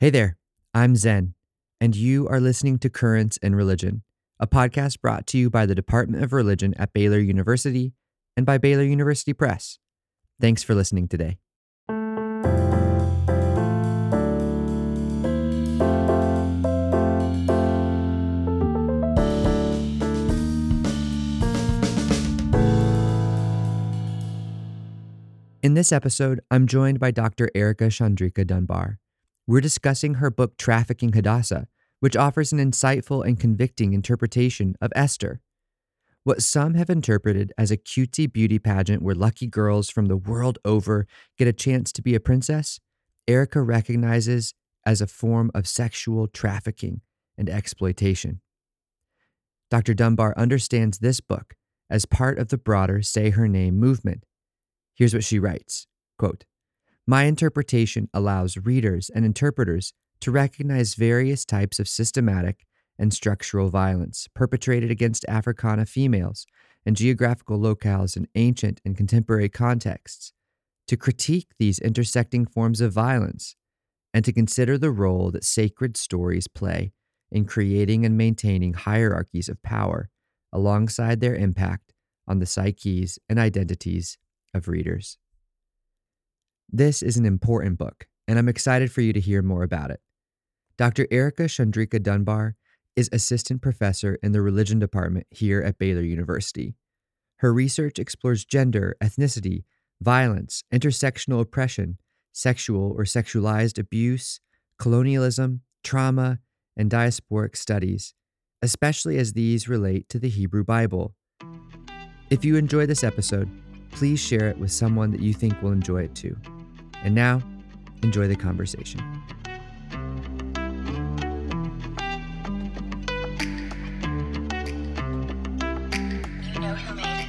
Hey there, I'm Zen, and you are listening to Currents in Religion, a podcast brought to you by the Department of Religion at Baylor University and by Baylor University Press. Thanks for listening today. In this episode, I'm joined by Dr. Ericka Shawndricka Dunbar. We're discussing her book Trafficking Hadassah, which offers an insightful and convicting interpretation of Esther. What some have interpreted as a cutesy beauty pageant where lucky girls from the world over get a chance to be a princess, Ericka recognizes as a form of sexual trafficking and exploitation. Dr. Dunbar understands this book as part of the broader Say Her Name movement Here's what she writes quote, My interpretation allows readers and interpreters to recognize various types of systematic and structural violence perpetrated against Africana females and geographical locales in ancient and contemporary contexts, to critique these intersecting forms of violence, and to consider the role that sacred stories play in creating and maintaining hierarchies of power alongside their impact on the psyches and identities of readers. This is an important book, and I'm excited for you to hear more about it. Dr. Ericka Shawndricka Dunbar is assistant professor in the religion department here at Baylor University. Her research explores gender, ethnicity, violence, intersectional oppression, sexual or sexualized abuse, colonialism, trauma, and diasporic studies, especially as these relate to the Hebrew Bible. If you enjoy this episode, please share it with someone that you think will enjoy it too. And now, enjoy the conversation. You know who made it.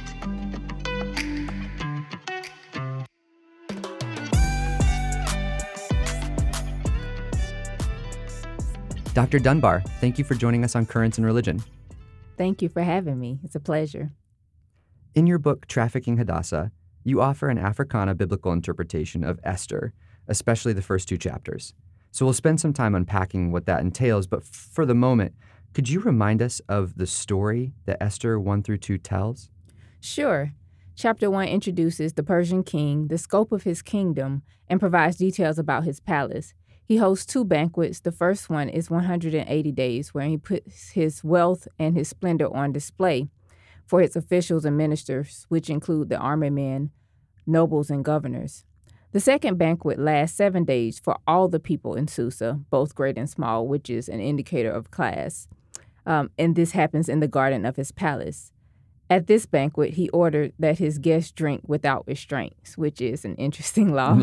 Dr. Dunbar, thank you for joining us on Currents in Religion. Thank you for having me. It's a pleasure. In your book, Trafficking Hadassah, you offer an Africana biblical interpretation of Esther, especially the first two chapters. So we'll spend some time unpacking what that entails, but for the moment, could you remind us of the story that Esther 1 through 2 tells? Sure. Chapter 1 introduces the Persian king, the scope of his kingdom, and provides details about his palace. He hosts two banquets. The first one is 180 days, where he puts his wealth and his splendor on display for its officials and ministers, which include the army men, nobles, and governors. The second banquet lasts seven days for all the people in Susa, both great and small, which is an indicator of class. Um, and this happens in the garden of his palace. At this banquet, he ordered that his guests drink without restraints, which is an interesting law.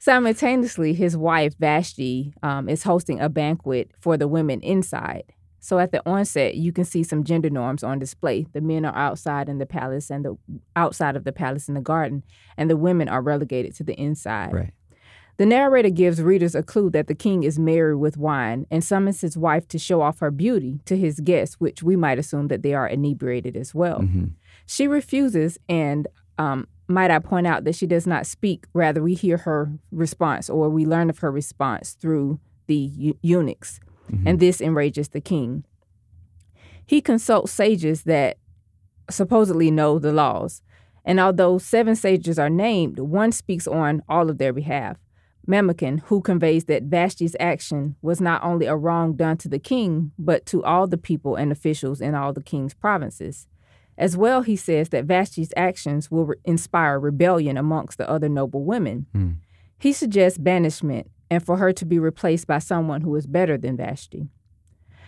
Simultaneously, his wife Vashti um, is hosting a banquet for the women inside. So at the onset, you can see some gender norms on display. The men are outside in the palace and the outside of the palace in the garden, and the women are relegated to the inside. Right. The narrator gives readers a clue that the king is merry with wine and summons his wife to show off her beauty to his guests, which we might assume that they are inebriated as well. Mhm. She refuses, and um, might I point out that she does not speak. Rather, we hear her response or we learn of her response through the eunuchs, Mhm. and this enrages the king. He consults sages that supposedly know the laws, and although seven sages are named, one speaks on all of their behalf. Memucan, who conveys that Vashti's action was not only a wrong done to the king, but to all the people and officials in all the king's provinces. As well, he says that Vashti's actions will re- inspire rebellion amongst the other noble women. Hmm. He suggests banishment and for her to be replaced by someone who is better than Vashti.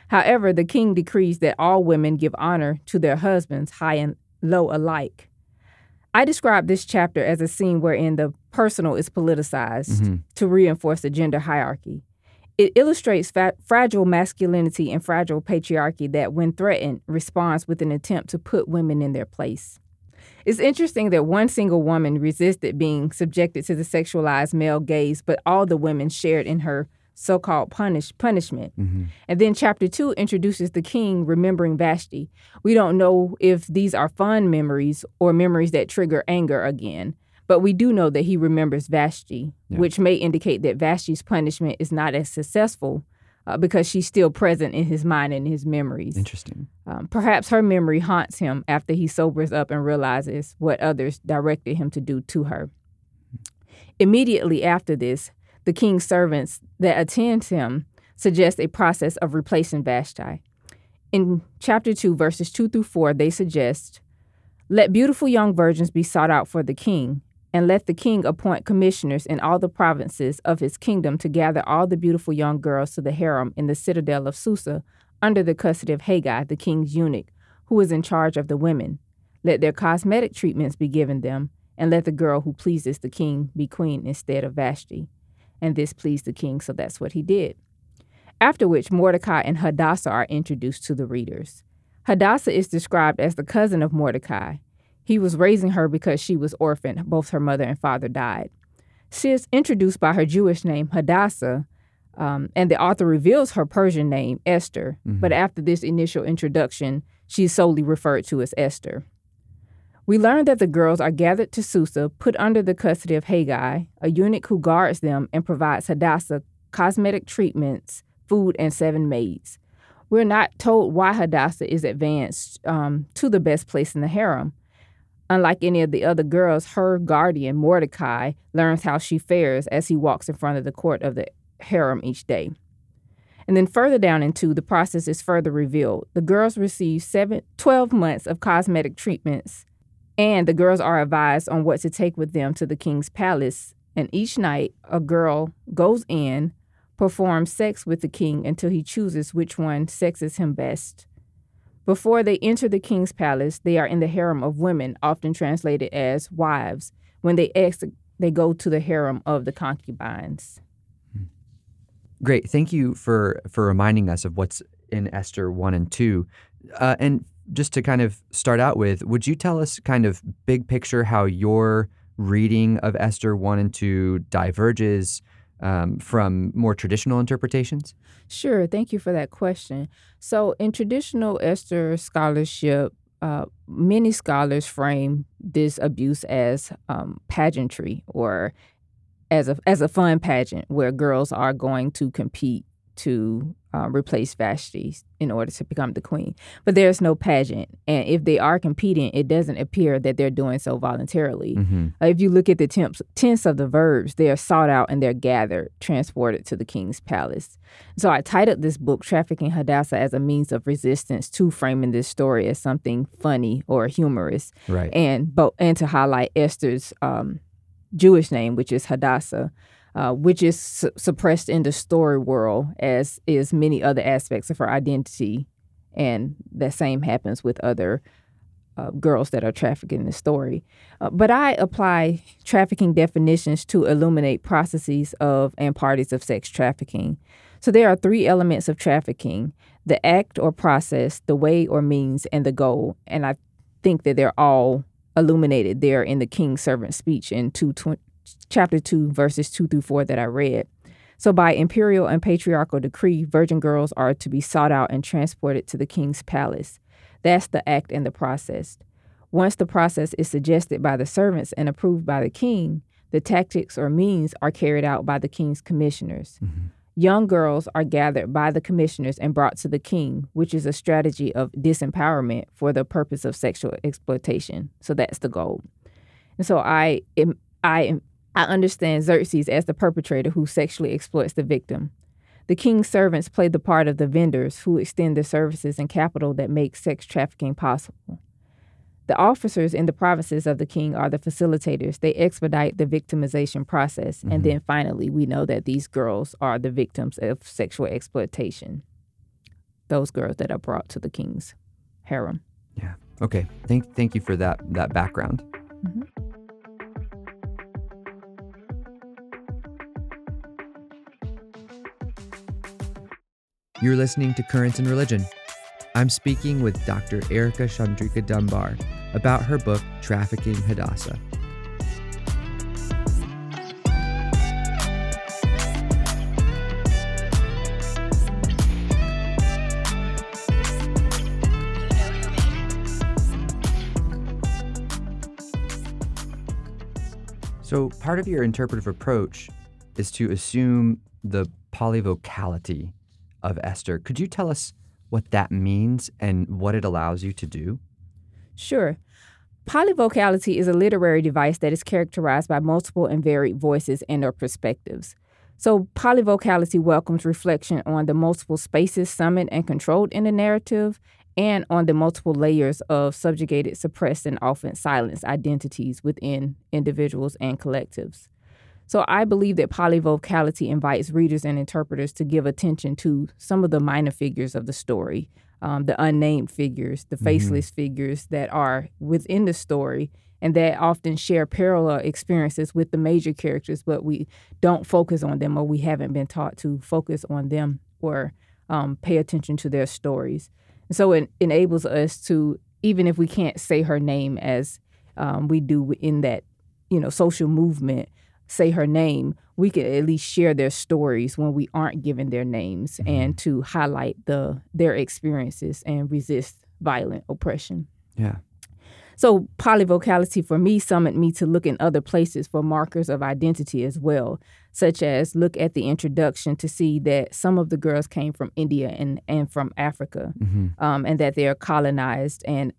However, the king decrees that all women give honor to their husbands, high and low alike. I describe this chapter as a scene wherein the personal is politicized Mhm. to reinforce the gender hierarchy. It illustrates fa- fragile masculinity and fragile patriarchy that, when threatened, responds with an attempt to put women in their place. It's interesting that one single woman resisted being subjected to the sexualized male gaze, but all the women shared in her so called punish, punishment. Mhm. And then chapter two introduces the king remembering Vashti. We don't know if these are fun memories or memories that trigger anger again, but But we do know that he remembers Vashti, Yeah. which may indicate that Vashti's punishment is not as successful uh, because she's still present in his mind and his memories. Interesting. Um, perhaps her memory haunts him after he sobers up and realizes what others directed him to do to her. Immediately after this, the king's servants that attend him suggest a process of replacing Vashti. In chapter 2, verses 2 through 4, they suggest Let beautiful young virgins be sought out for the king, and let the king appoint commissioners in all the provinces of his kingdom to gather all the beautiful young girls to the harem in the citadel of Susa under the custody of Hegai, the king's eunuch, who is in charge of the women. Let their cosmetic treatments be given them, and let the girl who pleases the king be queen instead of Vashti. And this pleased the king, so that's what he did. After which, Mordecai and Hadassah are introduced to the readers. Hadassah is described as the cousin of Mordecai. He was raising her because she was orphaned, both her mother and father died. She is introduced by her Jewish name, Hadassah, um, and the author reveals her Persian name, Esther, but after this initial introduction, she is solely referred to as Esther. We learn that the girls are gathered to Susa, put under the custody of Hegai, a eunuch who guards them and provides Hadassah cosmetic treatments, food, and seven maids. We're not told why Hadassah is advanced um, to the best place in the harem. Unlike any of the other girls, her guardian, Mordecai, learns how she fares as he walks in front of the court of the harem each day. And then further down into the process is further revealed. The girls receive seven, 12 months of cosmetic treatments, and the girls are advised on what to take with them to the king's palace. And each night, a girl goes in, performs sex with the king until he chooses which one sexes him best. Before they enter the king's palace, they are in the harem of women, often translated as wives. When they exit, they go to the harem of the concubines. Great. Thank you for for reminding us of what's in Esther 1 and 2. Uh, and just to kind of start out with, would you tell us kind of big picture how your reading of Esther 1 and 2 diverges um, from more traditional interpretations? Sure, thank you for that question. So, in traditional Esther scholarship, uh, many scholars frame this abuse as um, pageantry or as a as a fun pageant where girls are going to compete to uh, replace Vashti in order to become the queen. But there's no pageant, and if they are competing, it doesn't appear that they're doing so voluntarily. Mm-hmm. Uh, if you look at the tense, tense of the verbs, they are sought out and they're gathered, transported to the king's palace. So I titled this book, Trafficking Hadassah, as a means of resistance to framing this story as something funny or humorous, Right. and but and to highlight Esther's um, Jewish name, which is Hadassah. Uh, which is su- suppressed in the story world, as is many other aspects of her identity, and the same happens with other uh, girls that are trafficked in the story. Uh, but I apply trafficking definitions to illuminate processes of and parties of sex trafficking. So there are three elements of trafficking the act or process, the way or means, and the goal. And I think that they're all illuminated there in the king's servant speech in two, tw- chapter 2, verses 2 through 4 that I read. So, by imperial and patriarchal decree, virgin girls are to be sought out and transported to the king's palace. That's the act and the process. Once the process is suggested by the servants and approved by the king, the tactics or means are carried out by the king's commissioners. Mm-hmm. Young girls are gathered by the commissioners and brought to the king, which is a strategy of disempowerment for the purpose of sexual exploitation. So that's the goal. And so I am, I am, I understand Xerxes as the perpetrator who sexually exploits the victim. The king's servants play the part of the vendors who extend the services and capital that make sex trafficking possible. The officers in the provinces of the king are the facilitators. They expedite the victimization process. And mm-hmm. then finally, we know that these girls are the victims of sexual exploitation. Those girls that are brought to the king's harem. Yeah. Okay. Thank thank you for that that background. You're listening to Currents in Religion. I'm speaking with Dr. Ericka Shawndricka Dunbar about her book Trafficking Hadassah. So, part of your interpretive approach is to assume the polyvocality of Esther. Could you tell us what that means and what it allows you to do? Sure. Polyvocality is a literary device that is characterized by multiple and varied voices and or perspectives. So, polyvocality welcomes reflection on the multiple spaces summoned and controlled in the narrative and on the multiple layers of subjugated, suppressed, and often silenced identities within individuals and collectives. So, I believe that polyvocality invites readers and interpreters to give attention to some of the minor figures of the story, um, the unnamed figures, the faceless figures that are within the story and that often share parallel experiences with the major characters, but we don't focus on them or we haven't been taught to focus on them or um, pay attention to their stories. And so it enables us to, even if we can't say her name as um, we do in that, you know, social movement, say her name, we can at least share their stories when we aren't given their names and to highlight the their experiences and resist violent oppression. Yeah. So polyvocality for me summoned me to look in other places for markers of identity as well, such as look at the introduction to see that some of the girls came from India and, and from Africa, hmm um, and that they are colonized, and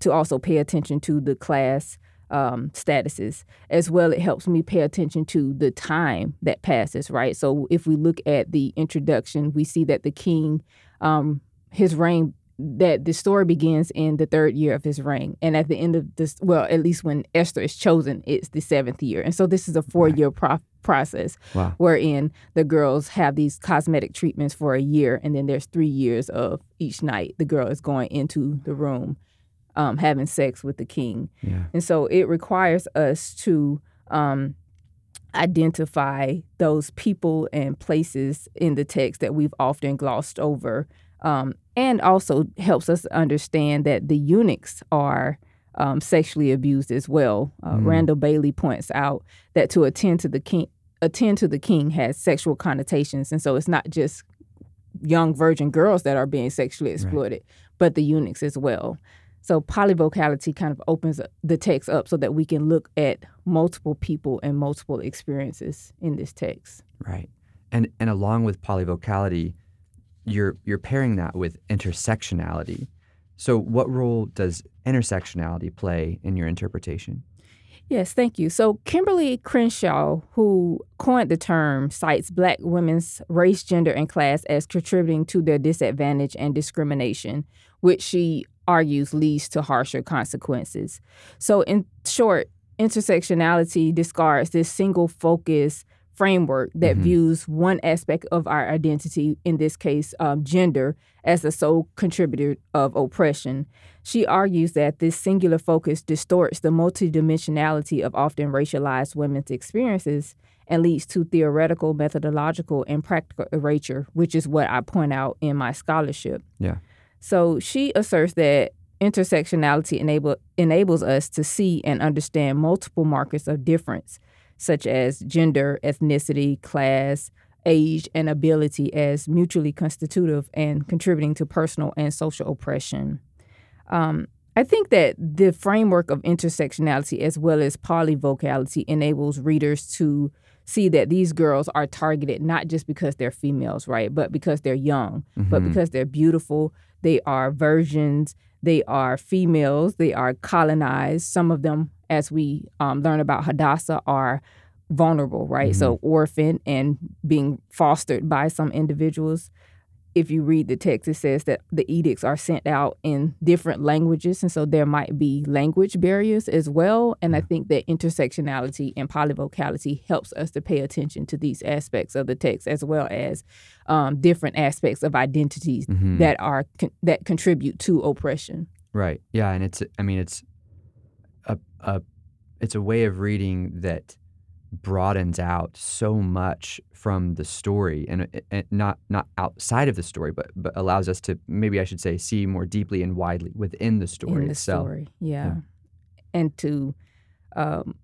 to also pay attention to the class um, statuses as well. It helps me pay attention to the time that passes, right? So if we look at the introduction, we see that the king, um, his reign that the story begins in the third year of his reign. And at the end of this, well, at least when Esther is chosen, it's the seventh year. And so this is a four year pro- process Wow. wherein the girls have these cosmetic treatments for a year. And then there's three years of each night the girl is going into the room um, having sex with the king. Yeah. And so it requires us to um, identify those people and places in the text that we've often glossed over, um, and also helps us understand that the eunuchs are um, sexually abused as well. Uh, Mm. Randall Bailey points out that to attend to the king, attend to the king has sexual connotations, and so it's not just young virgin girls that are being sexually exploited, but the eunuchs as well. So polyvocality kind of opens the text up so that we can look at multiple people and multiple experiences in this text. Right. And and along with polyvocality, you're you're pairing that with intersectionality. So what role does intersectionality play in your interpretation? Yes, thank you. So, Kimberly Crenshaw, who coined the term, cites Black women's race, gender, and class as contributing to their disadvantage and discrimination, which she argues leads to harsher consequences. So, in short, intersectionality discards this single focus framework that Mhm. views one aspect of our identity, in this case, um, gender, as the sole contributor of oppression. She argues that this singular focus distorts the multidimensionality of often racialized women's experiences and leads to theoretical, methodological, and practical erasure, which is what I point out in my scholarship. Yeah. So she asserts that intersectionality enable, enables us to see and understand multiple markers of difference, such as gender, ethnicity, class, age, and ability as mutually constitutive and contributing to personal and social oppression. Um, I think that the framework of intersectionality as well as polyvocality enables readers to see that these girls are targeted not just because they're females, right, but because they're young, but Mhm. because they're beautiful, they are virgins, they are females, they are colonized. Some of them, as we um, learn about Hadassah, are vulnerable, right? So orphaned and being fostered by some individuals. If you read the text, it says that the edicts are sent out in different languages, and so there might be language barriers as well. And I think that intersectionality and polyvocality helps us to pay attention to these aspects of the text, as well as um, different aspects of identities Mhm. that are con- that contribute to oppression. Right. Yeah, and it's I mean it's a a it's a way of reading that broadens out so much from the story and, and not not outside of the story but but allows us to maybe I should say see more deeply and widely within the story in the itself. story. Yeah. Yeah. And to um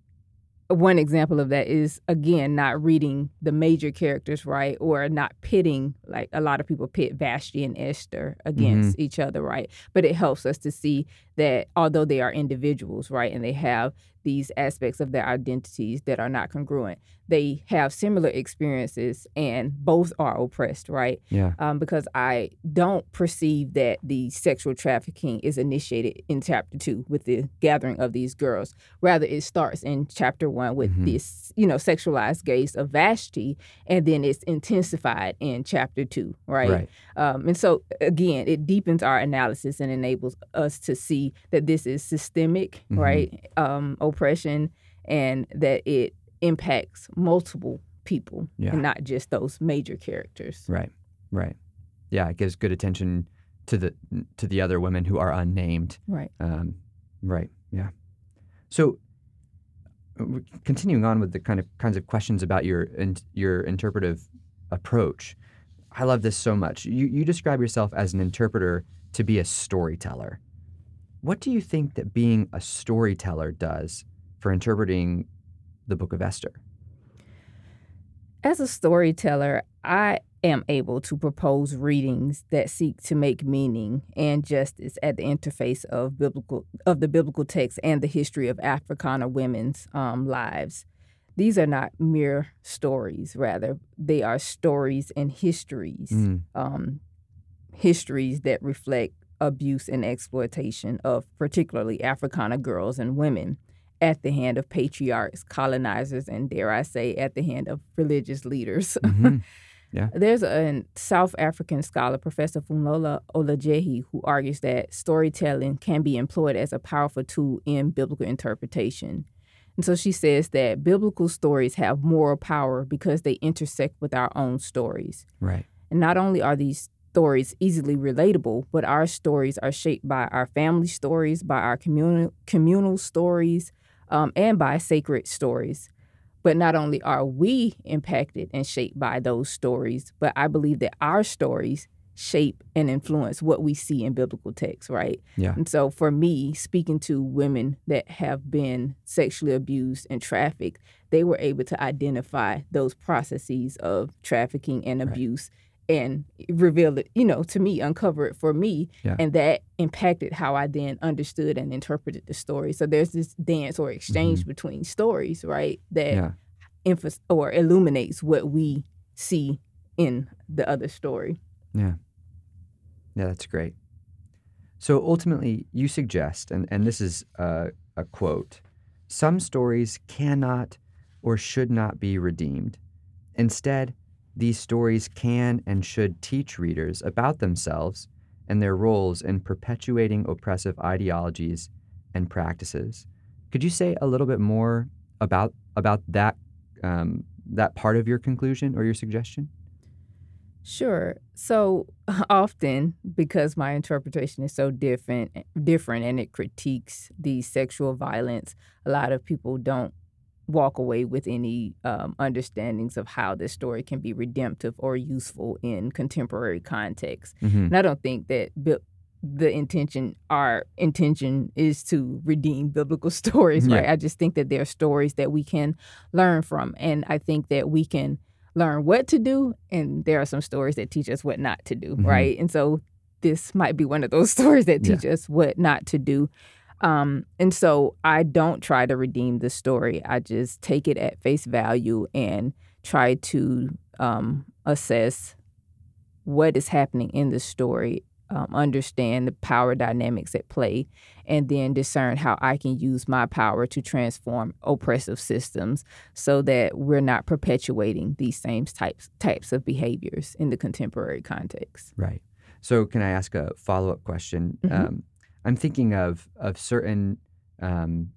one example of that is again not reading the major characters right or not pitting like a lot of people pit Vashti and Esther against each other right but it helps us to see that although they are individuals, right, and they have these aspects of their identities that are not congruent, they have similar experiences and both are oppressed, right? Yeah. Um, because I don't perceive that the sexual trafficking is initiated in chapter two with the gathering of these girls. Rather, it starts in chapter one with Mhm. this, you know, sexualized gaze of Vashti, and then it's intensified in chapter two, right? Right. Um, and so again, it deepens our analysis and enables us to see that this is systemic, Mhm. right? Um, oppression, and that it impacts multiple people Yeah. and not just those major characters. Right. Right. Yeah, it gives good attention to the to the other women who are unnamed. Right. Um, right. Yeah. So, uh, continuing on with the kind of kinds of questions about your in, your interpretive approach, I love this so much. You you describe yourself as an interpreter to be a storyteller. What do you think that being a storyteller does for interpreting the Book of Esther? As a storyteller, I am able to propose readings that seek to make meaning and justice at the interface of biblical of the biblical text and the history of Africana women's um, lives. These are not mere stories; rather, they are stories and histories. Mm, um, histories that reflect abuse and exploitation of particularly Africana girls and women at the hand of patriarchs, colonizers, and dare I say, at the hand of religious leaders. mhm. There's a South African scholar, Professor Funlola Olojede, who argues that storytelling can be employed as a powerful tool in biblical interpretation. And so she says that biblical stories have moral power because they intersect with our own stories. Right. And not only are these stories easily relatable, but our stories are shaped by our family stories, by our communal communal stories, um, and by sacred stories. But not only are we impacted and shaped by those stories, but I believe that our stories shape and influence what we see in biblical texts, right? Yeah. And so for me, speaking to women that have been sexually abused and trafficked, they were able to identify those processes of trafficking and Right. abuse and reveal it, you know, to me, uncover it for me. Yeah. And that impacted how I then understood and interpreted the story. So there's this dance or exchange between stories, right? That Mm-hmm. Yeah. emphas- or illuminates what we see in the other story. Yeah. Yeah, that's great. So ultimately, you suggest, and, and this is a, a quote some stories cannot or should not be redeemed. Instead, these stories can and should teach readers about themselves and their roles in perpetuating oppressive ideologies and practices. Could you say a little bit more about about that um, that part of your conclusion or your suggestion? Sure. So often, because my interpretation is so different, different, and it critiques the sexual violence, a lot of people don't walk away with any um, understandings of how this story can be redemptive or useful in contemporary context. Mm-hmm. And I don't think that bi- the intention, our intention, is to redeem biblical stories, right? I just think that there are stories that we can learn from, and I think that we can learn what to do, and there are some stories that teach us what not to do, Mhm. right? And so this might be one of those stories that Yeah. teach us what not to do. Um, and so I don't try to redeem the story. I just take it at face value and try to um, assess what is happening in the story, um, understand the power dynamics at play, and then discern how I can use my power to transform oppressive systems so that we're not perpetuating these same types types of behaviors in the contemporary context. Right. So, can I ask a follow up question? Mhm. Um, I'm thinking of of certain um,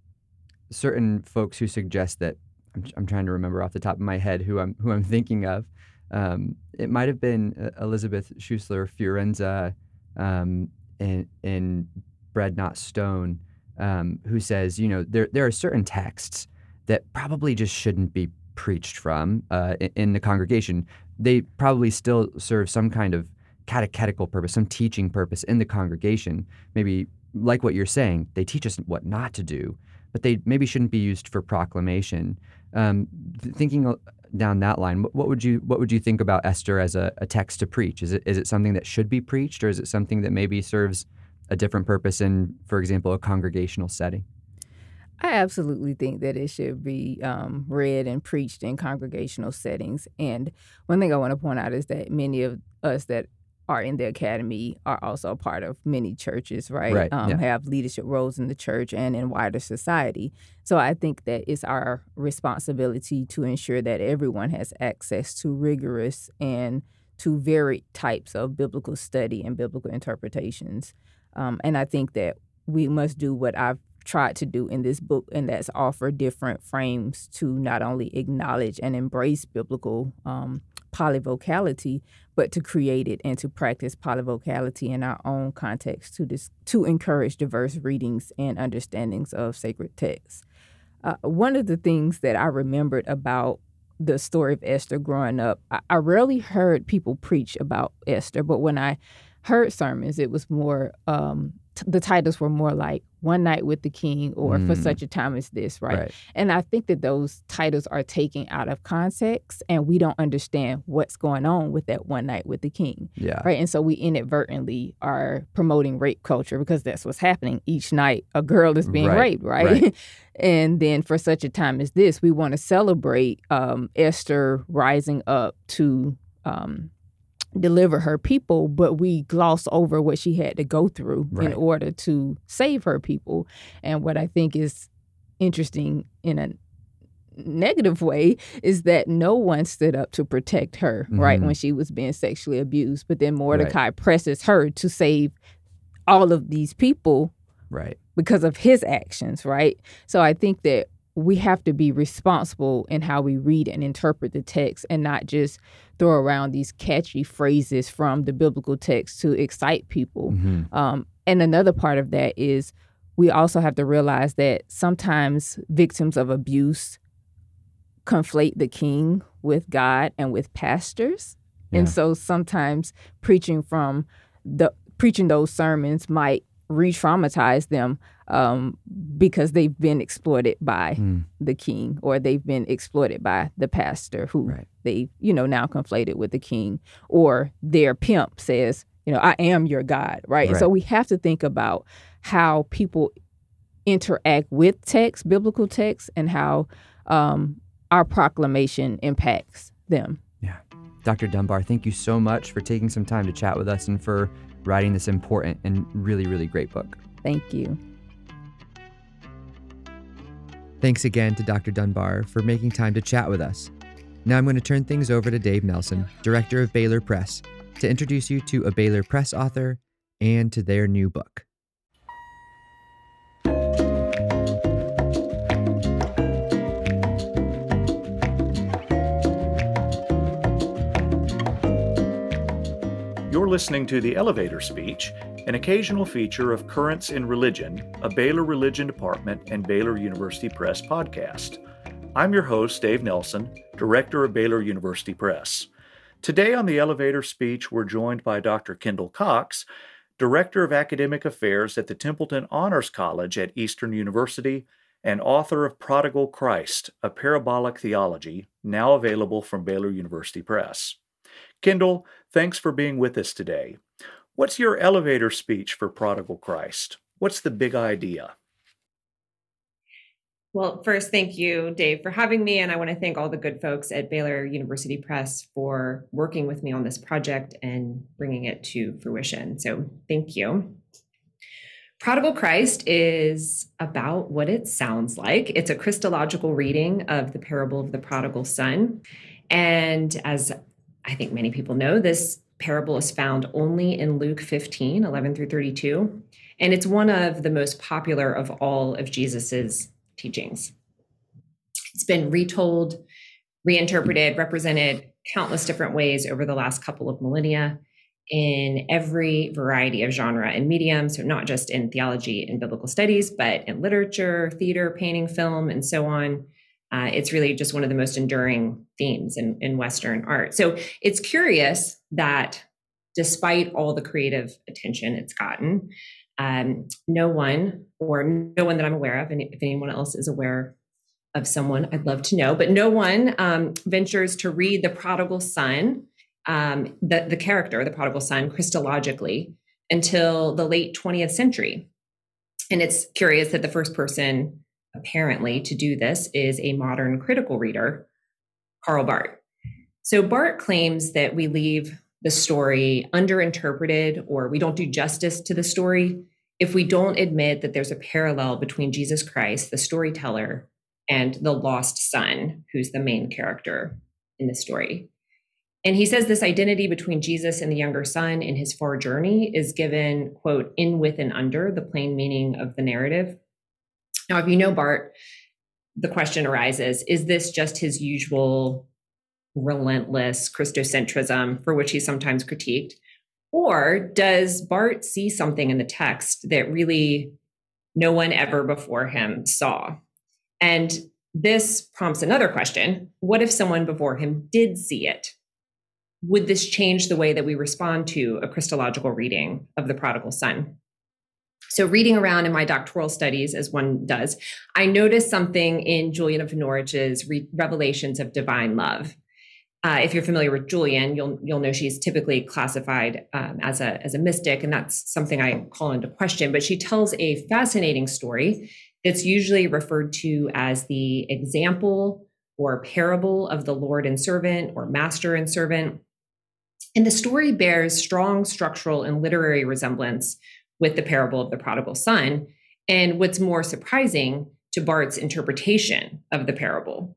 certain folks who suggest that I'm, I'm trying to remember off the top of my head who I'm who I'm thinking of. Um, it might have been uh, Elisabeth Schüssler Fiorenza um, in in Bread Not Stone, um, who says, you know, there there are certain texts that probably just shouldn't be preached from uh, in, in the congregation. They probably still serve some kind of catechetical purpose, some teaching purpose in the congregation. Maybe like what you're saying, they teach us what not to do, but they maybe shouldn't be used for proclamation. Um, th- thinking down that line, what, what would you what would you think about Esther as a, a text to preach? Is it is it something that should be preached, or is it something that maybe serves a different purpose in, for example, a congregational setting? I absolutely think that it should be um, read and preached in congregational settings. And one thing I want to point out is that many of us that are in the academy are also a part of many churches, right? Right, Um, yeah. Have leadership roles in the church and in wider society. So I think that it's our responsibility to ensure that everyone has access to rigorous and to varied types of biblical study and biblical interpretations. Um, and I think that we must do what I've tried to do in this book, and that's offer different frames to not only acknowledge and embrace biblical um, polyvocality, but to create it and to practice polyvocality in our own context to dis- to encourage diverse readings and understandings of sacred texts. Uh, one of the things that I remembered about the story of Esther growing up, I, I rarely heard people preach about Esther, but when I heard sermons, it was more um, t- the titles were more like "One Night with the King" or "For Mm. Such a Time as This," right? And I think that those titles are taken out of context, and we don't understand what's going on with that "One Night with the King." Yeah. right? And so we inadvertently are promoting rape culture because that's what's happening each night. A girl is being Right, raped, right? right. and then for such a time as this, we want to celebrate um, Esther rising up to um, deliver her people, but we gloss over what she had to go through Right. in order to save her people. And what I think is interesting in a negative way is that no one stood up to protect her, right, Mhm. when she was being sexually abused. But then Mordecai presses her to save all of these people Right. because of his actions, right? So I think that we have to be responsible in how we read and interpret the text and not just throw around these catchy phrases from the biblical text to excite people. Mhm. Um, and another part of that is we also have to realize that sometimes victims of abuse conflate the king with God and with pastors. Yeah. And so sometimes preaching from the preaching those sermons might re-traumatize them um, because they've been exploited by Mm. the king or they've been exploited by the pastor who Right. they you know now conflated with the king or their pimp says you know i am your god right, and so we have to think about how people interact with text biblical text and how um, our proclamation impacts them Yeah. Dr. Dunbar, thank you so much for taking some time to chat with us and for writing this important and really, really great book. thank you Thanks again to Dr. Dunbar for making time to chat with us. Now I'm going to turn things over to Dave Nelson, director of Baylor Press, to introduce you to a Baylor Press author and to their new book. You're listening to The Elevator Speech, an occasional feature of Currents in Religion, a Baylor Religion Department and Baylor University Press podcast. I'm your host, Dave Nelson, Director of Baylor University Press. Today on The Elevator Speech, we're joined by Dr. Kendall Cox, Director of Academic Affairs at the Templeton Honors College at Eastern University and author of Prodigal Christ, a Parabolic Theology, now available from Baylor University Press. Kendall, thanks for being with us today. What's your elevator speech for Prodigal Christ? What's the big idea? Well, first, thank you, Dave, for having me. And I want to thank all the good folks at Baylor University Press for working with me on this project and bringing it to fruition. So, thank you. Prodigal Christ is about what it sounds like. It's a Christological reading of the parable of the prodigal son. And as I think many people know, this parable is found only in Luke 15, 11 through 32. And it's one of the most popular of all of Jesus's teachings. It's been retold, reinterpreted, represented countless different ways over the last couple of millennia in every variety of genre and medium. So, not just in theology and biblical studies, but in literature, theater, painting, film, and so on. Uh, it's really just one of the most enduring themes in, in Western art. So, it's curious that despite all the creative attention it's gotten, um, no one, or no one that I'm aware of, and if anyone else is aware of someone, I'd love to know, but no one um, ventures to read the prodigal son, um, the, the character, the prodigal son, Christologically, until the late 20th century. And it's curious that the first person, apparently, to do this is a modern critical reader, Karl Barth. So Barth claims that we leave the story underinterpreted or we don't do justice to the story if we don't admit that there's a parallel between Jesus Christ, the storyteller, and the lost son, who's the main character in the story. And he says this identity between Jesus and the younger son in his far journey is given, quote, in, with, and under the plain meaning of the narrative. Now, if you know Barth, the question arises is this just his usual relentless Christocentrism for which he's sometimes critiqued? Or does Barth see something in the text that really no one ever before him saw? And this prompts another question What if someone before him did see it? Would this change the way that we respond to a Christological reading of the prodigal son? So, reading around in my doctoral studies, as one does, I noticed something in Julian of Norwich's re- revelations of divine love. Uh, if you're familiar with Julian, you'll you'll know she's typically classified um, as a as a mystic, and that's something I call into question. But she tells a fascinating story that's usually referred to as the example or parable of the Lord and servant or master and servant. And the story bears strong structural and literary resemblance with the parable of the prodigal son. And what's more surprising to Barth's interpretation of the parable.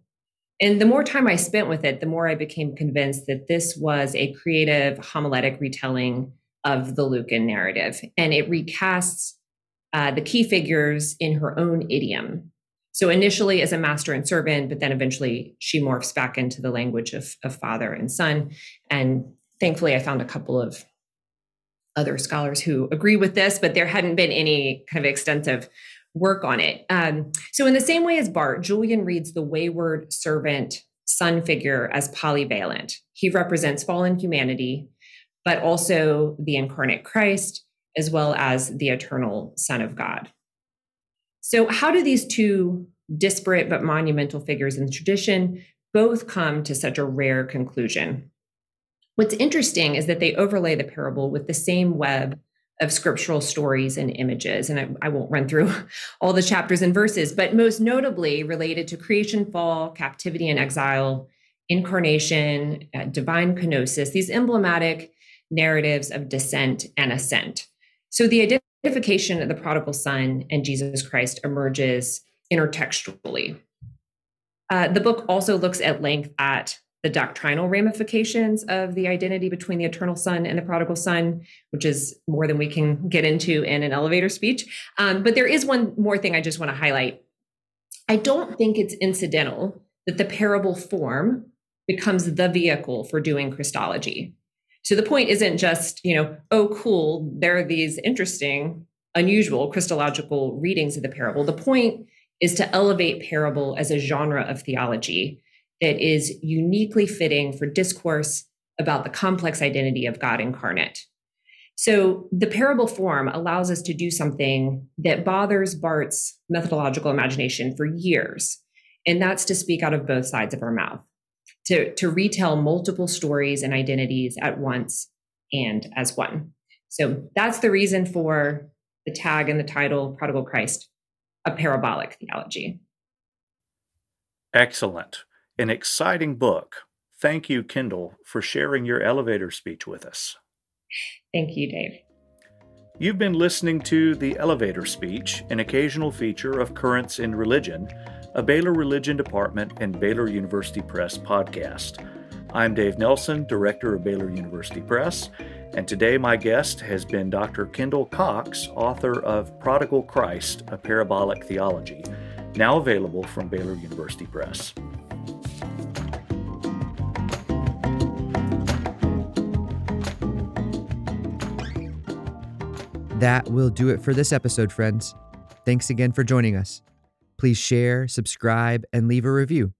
And the more time I spent with it, the more I became convinced that this was a creative homiletic retelling of the Lucan narrative. And it recasts uh, the key figures in her own idiom. So initially as a master and servant, but then eventually she morphs back into the language of, of father and son. And thankfully, I found a couple of other scholars who agree with this, but there hadn't been any kind of extensive work on it. Um, so, in the same way as Barth, Julian reads the wayward servant son figure as polyvalent. He represents fallen humanity, but also the incarnate Christ as well as the eternal Son of God. So, how do these two disparate but monumental figures in the tradition both come to such a rare conclusion? What's interesting is that they overlay the parable with the same web of scriptural stories and images. And I, I, won't run through all the chapters and verses, but most notably related to creation, fall, captivity and exile, incarnation, uh, divine kenosis, these emblematic narratives of descent and ascent. So the identification of the prodigal son and Jesus Christ emerges intertextually. Uh, the book also looks at length at the doctrinal ramifications of the identity between the eternal son and the prodigal son, which is more than we can get into in an elevator speech. Um, but there is one more thing I just want to highlight. I don't think it's incidental that the parable form becomes the vehicle for doing Christology. So the point isn't just, you know, oh, cool, there are these interesting, unusual Christological readings of the parable. The point is to elevate parable as a genre of theology that is uniquely fitting for discourse about the complex identity of God incarnate. So the parable form allows us to do something that bothers Barth's methodological imagination for years, and that's to speak out of both sides of our mouth to, to retell multiple stories and identities at once and as one. So that's the reason for the tag and the title, Prodigal Christ, a parabolic theology. Excellent. An exciting book. Thank you, Kendall, for sharing your elevator speech with us. Thank you, Dave. You've been listening to The Elevator Speech, an occasional feature of Currents in Religion a Baylor Religion Department and Baylor University Press podcast. I'm Dave Nelson, Director of Baylor University Press, and today my guest has been Dr. Kendall Cox, author of Prodigal Christ, a Parabolic Theology, now available from Baylor University Press. That will do it for this episode, friends. Thanks again for joining us. Please share, subscribe, and leave a review.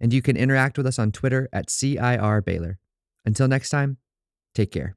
And you can interact with us on Twitter at CIR Baylor. Until next time, take care.